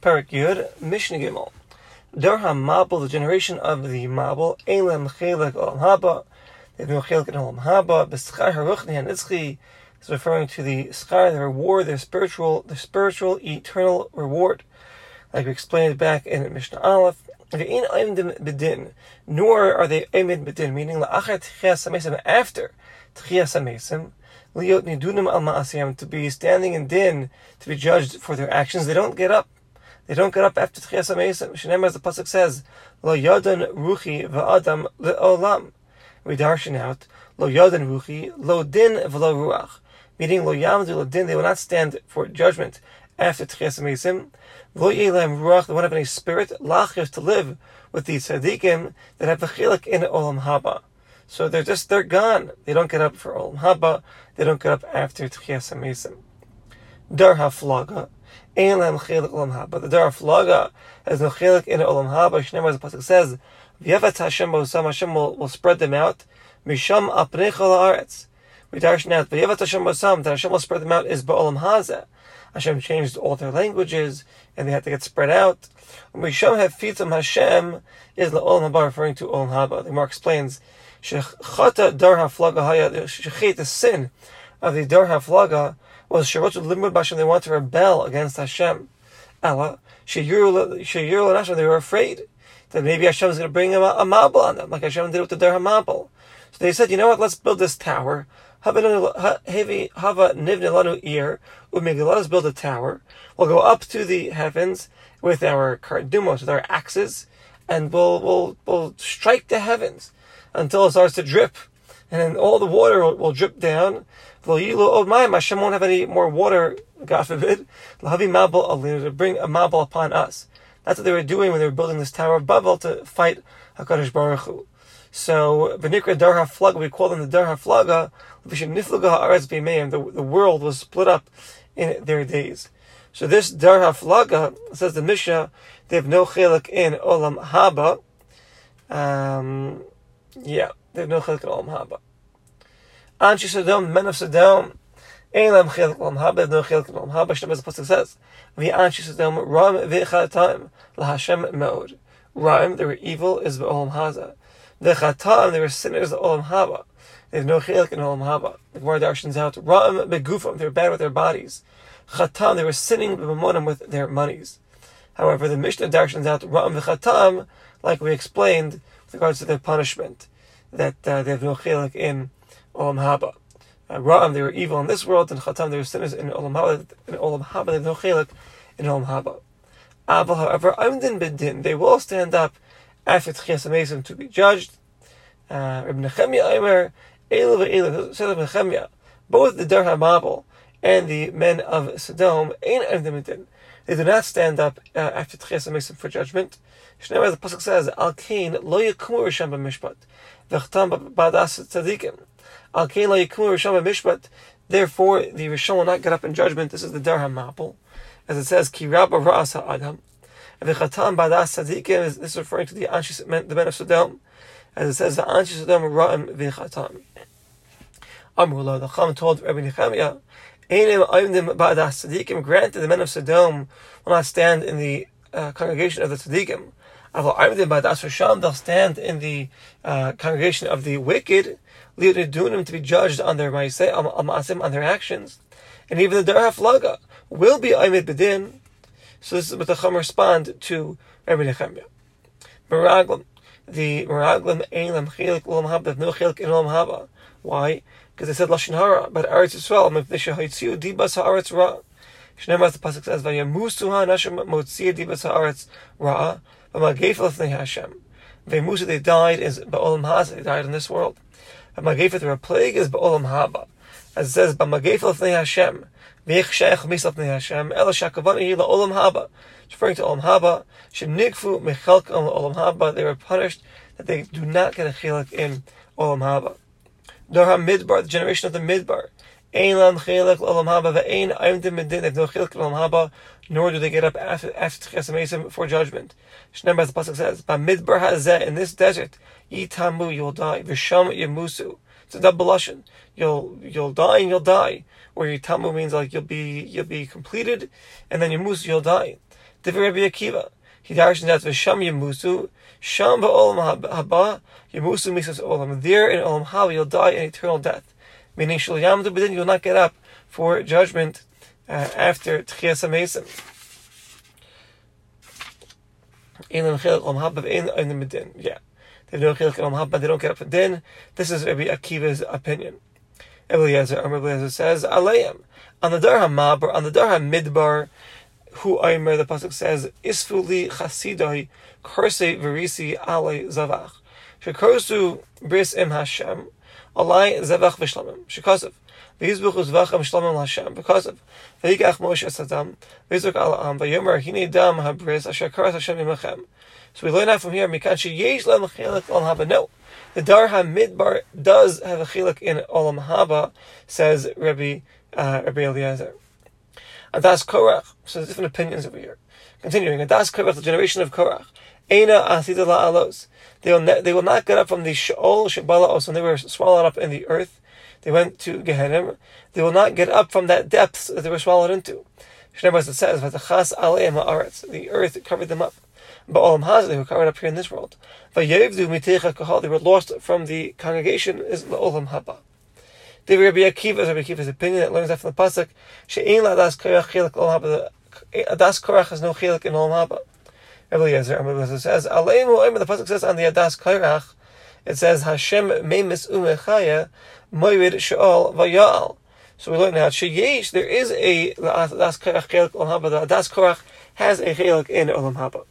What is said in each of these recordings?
Parak Yud, Mishnah Gimel. Dar HaMabel, the generation of the Mabel, Elem Chelek Olam Haba, they have no Chelek in Olam Haba, B'schar HaRuchni HaNitzchi, is referring to the Schar, the reward, their spiritual, the spiritual, eternal reward. Like we explained back in Mishnah Aleph, nor are they Aimid Bedin, meaning La'achar HaMesim, after Tchias HaMesim, Liot Nidunim Al Ma'asiyam, to be standing in din, to be judged for their actions, they don't get up. They don't get up after Tchias. Shneim, as the Pasuk says, Lo Yadan Ruchi Va'adam Le'olam. We darshan out, Lo Yadan Ruchi, Lo Din V'lo Ruach. Meaning, Lo Yamdu Lo Din, they will not stand for judgment after Tchias HaMesim. Lo Yelam Ruach, they won't have any spirit, Lachir, to live with the tzaddikim that have the chilik in Olam Haba. So they're just, they're gone. They don't get up for Olam Haba. They don't get up after Tchias HaMesim. Dar HaFlaga. Ein Lam Olam Haba. The Dar HaFlaga has no Chelik in Olam Haba. Shneimar, as the Pasuk says, V'yevat Hashem B'osam, Hashem will, will spread them out. Misham Apnei Chol Haaretz. We darshan out, V'yevat Hashem B'osam, that Hashem will spread them out is Ba'olam Hazeh. Hashem changed all their languages, and they had to get spread out. Misham Hafitzam Hashem is La'olam Haba, referring to Olam Haba. The Mark explains, Shechata Dar HaFlaga Haya, the sin of the Dar HaFlaga, was Sherot Limud Bashem, they wanted to rebel against Hashem. Allah, Sheyur Hashem, they were afraid that maybe Hashem was going to bring a, a mabel on them, like Hashem did with the Dar HaMabel. So they said, you know what, let's build this tower. Let us build a tower. We'll go up to the heavens with our kardumos, with our axes, and we'll, we'll, we'll strike the heavens until it starts to drip. And then all the water will, will drip down. My Hashem won't have any more water, God forbid. To bring a mabel upon us. That's what they were doing when they were building this Tower of Babel to fight HaKadosh Baruch Hu. So, V'nikra Dar HaFlaga, we call them the Dar HaFlaga, the, world was split up in their days. So this Dar HaFlaga, says the Mishnah, they have no chelik in Olam Haba. Um, yeah, they have no chelik in er Olam Haba. Anshi Sodom, men of Sodom, Ein lam chelik Olam Haba, they've no chelik in Olam Haba, Shem as the Pasuk says, V'anshi Sodom, Ram v'chatam, l'Hashem me'od. Ram, they were evil, is Olam Haza. V'chatam, they were sinners, Olam Haba. They have no chelik in Olam Haba. The Gemara darshans out, Ram begufam, they were bad with their bodies. Chatam, they were sinning b'mamonim with their monies. However, the Mishnah darshans out, Ram v'chatam, like we explained, with regards to their punishment, that uh, they have no chelik in Olam Haba. Uh, Ra'am, they were evil in this world, and Chatam, they were sinners in Olam Haba. In Olam Haba, they have no chelik in Olam Haba. Aval, however, Amdin Bidin, they will stand up after Tchias HaMesim to be judged. Uh, Ibn Nechemia Aimer, Elu ve'elu, said of Nechemia, both the Dar HaMabel and the men of Sodom, Ein Amdin Bidin. They do not stand up uh, after Tchias HaMesim for judgment. Shneimah, the Pasuk says, Al Kain lo yakumu Risham b'mishpat, v'chtam b'adas tzadikim. Al Kain lo yakumu Risham b'mishpat, therefore the Rishon will not get up in judgment. This is the Dar HaMapel. As it says, Ki rabba ra'as ha'adam. V'chatam b'adas tzadikim, this is referring to the Anshis, the men of Sodom. As it says, the Anshis Sodom ra'am v'chatam. Amrullah, the Cham told Rabbi Nechemiah, Granted, the men of Sodom will not stand in the uh, congregation of the tzaddikim. They'll stand in the uh, congregation of the wicked, to be judged on their on their actions. And even the Dar HaFlaga will be Aimid Bedin. So this is what the Chum respond to Rabbi Nechemia. Meraglim. The Meraglim Ein Chilik Ulam Haba, no Chilik in Ulam Haba. Why? Because they said Lashon Hara, but Eretz Yisrael, Mepnei Shehaytziu Dibas Haaretz Ra. Shneimar the pasuk says, "Vayamusuha Hashem motzia dibas haaretz lefnei Hashem." Vayamusu they died is ba'olam haz. They died in this world. V'magef their plague is ba'olam haba. As it says, "B'magef lefnei Hashem." V'ich sheich misaf lefnei Hashem. Ela shakavani la'olam haba. Referring to olam haba. Shenigfu mechalk olam haba. They were punished that they do not get a chilak in olam haba. Dor midbar, the generation of the midbar. Ein lam chelek olam haba ve'ein aimdim medin. They have no chelek olam haba, nor do they get up after after for judgment. Shneim as the pasuk says, "Bamidbar hazeh in this desert, yitamu you'll die. V'sham yemusu." It's a double lashon. You'll you'll die and you'll die. Where yitamu means like you'll be you'll be completed, and then yemusu you'll die. Divrei Rabbi Akiva. He darshans that v'sham yemusu, sham ba'olam haba, yemusu misas olam. There in olam haba you'll die an eternal death. Meaning shul yamdu, but then you'll not get up for judgment uh, after tchias amesim. Yeah. They have no they don't get up for din. This is Rabbi Akiva's opinion. Eliezer, Eliezer says, Aleim. On the Dar HaMabar, on the Dar HaMidbar, who Aimer, the Pasuk says, Isfuli chasidoi, kurse verisi ale zavach. Shekorsu bris im Hashem, alai zavach v'shlamim. Shekosov. Because of. Moshe Sadam, v'yizuk al am, v'yomer hine dam habris, asher karas Hashem imachem. So we learn out from here, Mikan sheyesh lem chelik al haba. No. The Dar HaMidbar does have a chiluk in Olam Haba, says Rabbi, uh, Rabbi Eliezer. Adas Korach. So there's different opinions over here. Continuing, Adas Korach, the generation of Korach. Eina Asida Alos. They will, they will not get up from the Sheol Shabala when they were swallowed up in the earth. They went to Gehenna. They will not get up from that depth that they were swallowed into. As it says, the earth covered them up. But Olam Haz, they were covered up here in this world. They were lost from the congregation, is Olam Haba. The Rabbi Akiva, Rabbi Akiva's opinion that learns that from the pasuk. She'in ladas korach chilek olam haba. Adas korach has no chilek in olam haba. Rabbi Eliezer, Rabbi Eliezer says, Aleimu oim. The pasuk says on the adas korach, it says Hashem meimis umechaya moirid sheol vayal. So we learn now sheyesh. There is a adas korach chilek olam haba. The adas korach has a chilek in olam haba.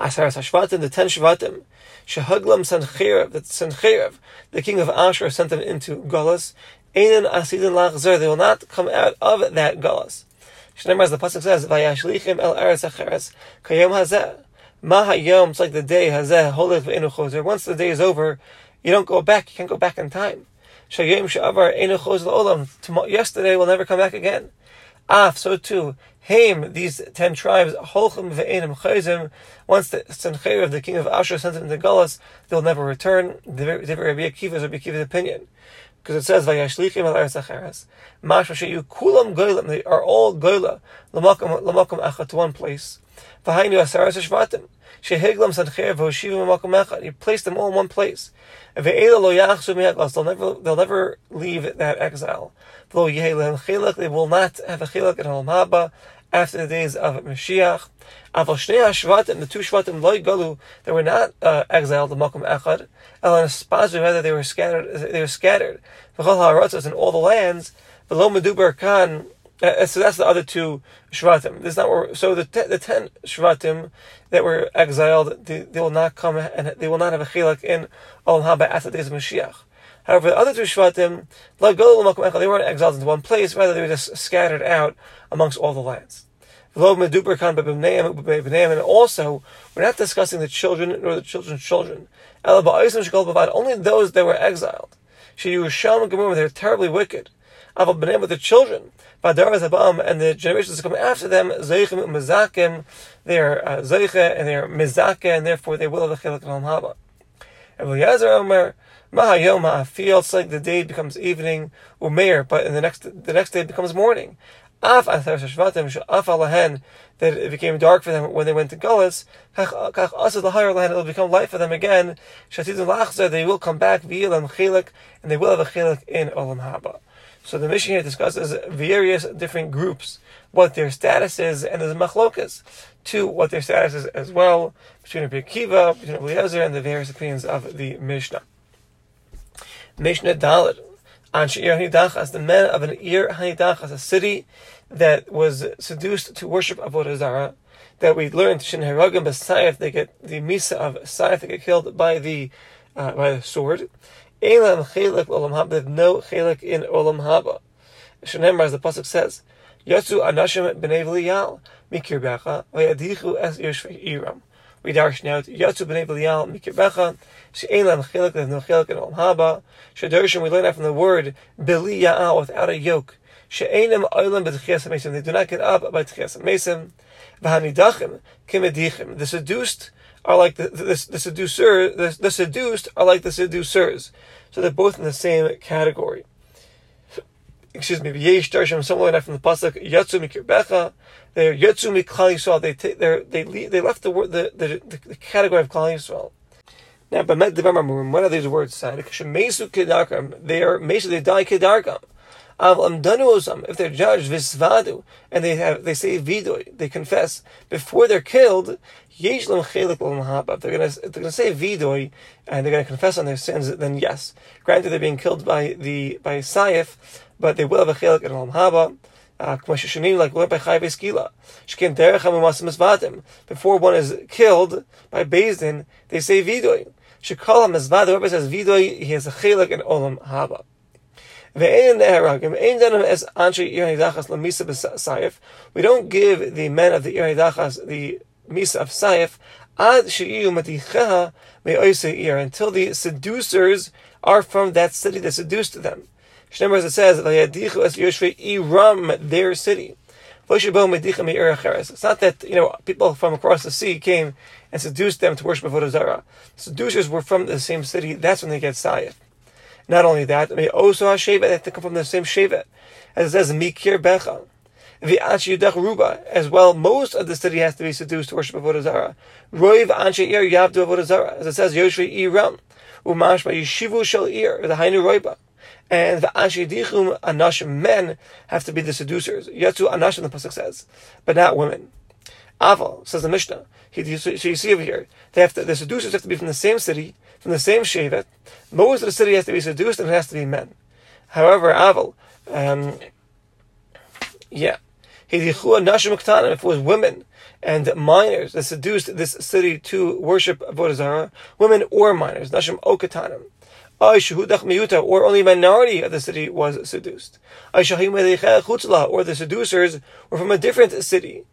Asaras Hashvatim, the ten Shvatim, Shehaglam Sancherev, the Sancherev, the king of Ashur, sent them into Golas. Einan Asidin Lachzer, they will not come out of that Golas. Shneimar, as the pasuk says, Vayashlichim El Eretz Acheres, Kayom Hazeh. Mahayom, it's like the day Hazeh, Holech Ve'enu Chozer. Once the day is over, you don't go back, you can't go back in time. Shayim Sha'avar Enu Chozer Olam. Yesterday will never come back again. Af, so too, Haim, these ten tribes, Holchem ve'enim chayzim, once the Sancheir of the king of Ashur sent them to Gullus, they'll never return. The Rabbi Akiva is Rabbi Akiva's opinion. Because it says, Vayashlichim al eretz acheres. Mashma she'yu kulam goylam, they are all goyla, lamakom achat, one place. V'hainu asaras. He placed them all in one place. They'll never, they'll never leave that exile. They will not have a chilak in Olam Haba after the days of Mashiach. The two Shvatim, they were not uh, exiled to Makom Echad, rather they were scattered, they were scattered. In all the lands, uh, uh, so that's the other two Shvatim. This is not where, so the, te, the ten Shvatim that were exiled, they, they, will not come and they will not have a chilak in Olam Haba after the days of Mashiach. However, the other two Shvatim, they weren't exiled into one place, rather they were just scattered out amongst all the lands. And also, we're not discussing the children nor the children's children. Only those that were exiled. They're terribly wicked. With the children, and the generations that come after them, they are uh, and they are mizake, and therefore they will have a chilek al haba. Eliezer Omer, Mahayom like the day becomes evening, Umeir, but in the next the next day becomes morning. Af that it became dark for them when they went to Gullus, it will become light for them again. They will come back, chilik, and they will have a chilik in Olam Haba. So the Mishnah here discusses various different groups, what their status is, and there's machlokas to what their status is as well, between Rabbi Akiva, between Eliezer, and the various opinions of the Mishnah. Mishnah Dalit, on She'ir Hanidach, the men of an Ir Hanidach, as a city that was seduced to worship Avodah Zarah, that we learned Shin Haragim B'Sayef, they get the Misa of Sayef, they get killed by the, uh, by the sword. Elam Chelik Olam Haba, they have no Chelik in Olam Haba. Shenemar, as the Pasuk says, Yatsu Anashim B'nei V'liyal, Mikir Becha, V'yadichu Es Iram. We darsh out Yatsu B'nei V'liyal, Mikir Becha, She'elam Chelik, they have no Chelik in Olam Haba. Shadarshim, we learn that from the word B'li Ya'al, without a yoke. She'enim oilam b'tchias. They do not get up by tchias mesim. V'hanidachim kimedichim. The seduced are like the, the, the seducer. The, the seduced are like the seducers. So they're both in the same category. excuse me, Yesh Darsham, somewhere like from the pasuk Yatsu Mikirbecha. They're Yatsu Miklal Yisrael. They take, they they they left the word the, the, the, category of Klal Yisrael. Now, but what are these words? They are they die kedarkam. If they're judged visvadu and they have they say vidoy, they confess before they're killed. They're gonna they're gonna say vidoy and they're gonna confess on their sins, then yes, granted they're being killed by the by Saif, but they will have a chelik in olam haba. Before one is killed by Bezdin, they say vidoy. Shekol HaMezvad, whoever says Vidoy, he has a chelik in Olam Haba. We don't give the men of the Ir Dachas the Misa of Saif ad until the seducers are from that city that seduced them. Shneimar as it says, "Vayadichu es Yoshvei Iram," their city. It's not that you know people from across the sea came and seduced them to worship Avodah Zarah. Seducers were from the same city. That's when they get sayif. Not only that, mean, also have to come from the same Shevet. As it says, Mikir Becha. V'anshi Yudach Ruba. As well, most of the city has to be seduced to worship Avodah Zarah. Roiv Anshe Ir Yavdu Avodah Zarah. As it says, Yoshvi Iram. Umash Yeshivu Shel Ir. The Hainu Roiba and the Ashidichum Anashim men have to be the seducers. Yatsu Anashim, the Pasuk says, but not women. Aval, says the Mishnah. So you see over here, they have to, the seducers have to be from the same city, from the same Shevet. Most of the city has to be seduced and it has to be men. However, Aval, um, yeah. If it was women and minors that seduced this city to worship Avodah Zarah, women or minors, Nashim Okatanim or only a minority of the city was seduced. Or the seducers were from a different city.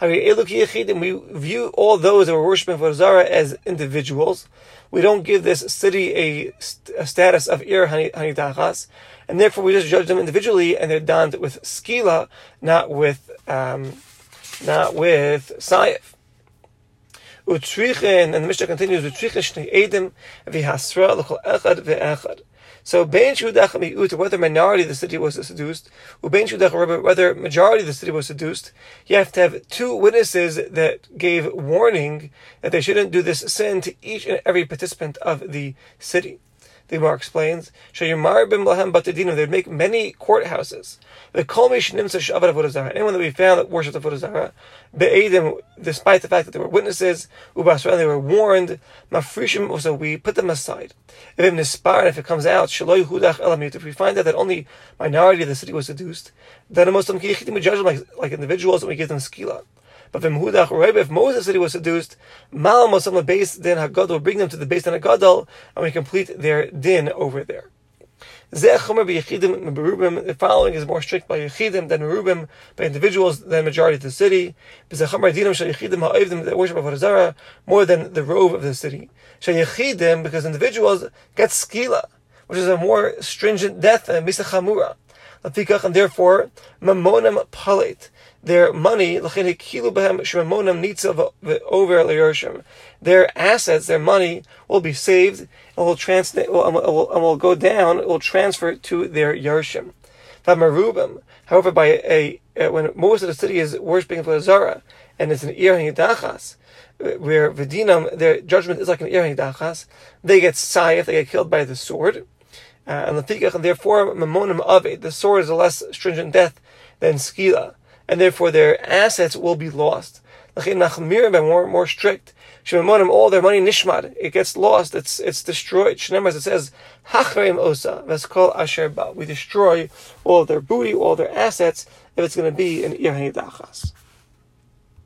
We view all those that were worshiping for Zara as individuals. We don't give this city a, a status of Ir Hanidachas, and therefore we just judge them individually, and they're done with skila, not with um, not with. Utrichen, and the Mishnah continues, Utrichen shnei edim v'hasra echad v'echad. So, shudach whether minority of the city was seduced, ubein shudach whether majority of the city was seduced, you have to have two witnesses that gave warning that they shouldn't do this. Sin to each and every participant of the city the Gemara explains, they'd make many courthouses. The Anyone that we found that worshipped Avodah Zarah, be'edim, despite the fact that they were witnesses, ubasra, they were warned, mafrishim, also we put them aside. If it comes out, if we find out that only minority of the city was seduced, then a Muslim we judge them like, like individuals and we give them skila. But if Moses said he was seduced, Mal Mosam the base din will bring them to the base din Hagadol, and we complete their din over there. The following is more strict by Yechidim than Merubim, by individuals than majority of the city. That worship of Zara more than the rove of the city. Because individuals get skila, which is a more stringent death than Misachamura. And therefore, Mamonam Palit their money, their assets, their money will be saved and will, trans- will, will, will go down, will transfer to their Yershim. However, by a, when most of the city is worshipping for Zara, and it's an Ir Hidachas, where Vidinam, their judgment is like an Ir Hidachas, they get Saif, they get killed by the sword. Uh, and therefore, Mamonim of the sword is a less stringent death than Skila and therefore their assets will be lost. more more strict. all their money nishmad, it gets lost, it's it's destroyed. Shneimar, as it says, hachreim osa, veskol asher ba. We destroy all their booty, all their assets, if it's going to be an ir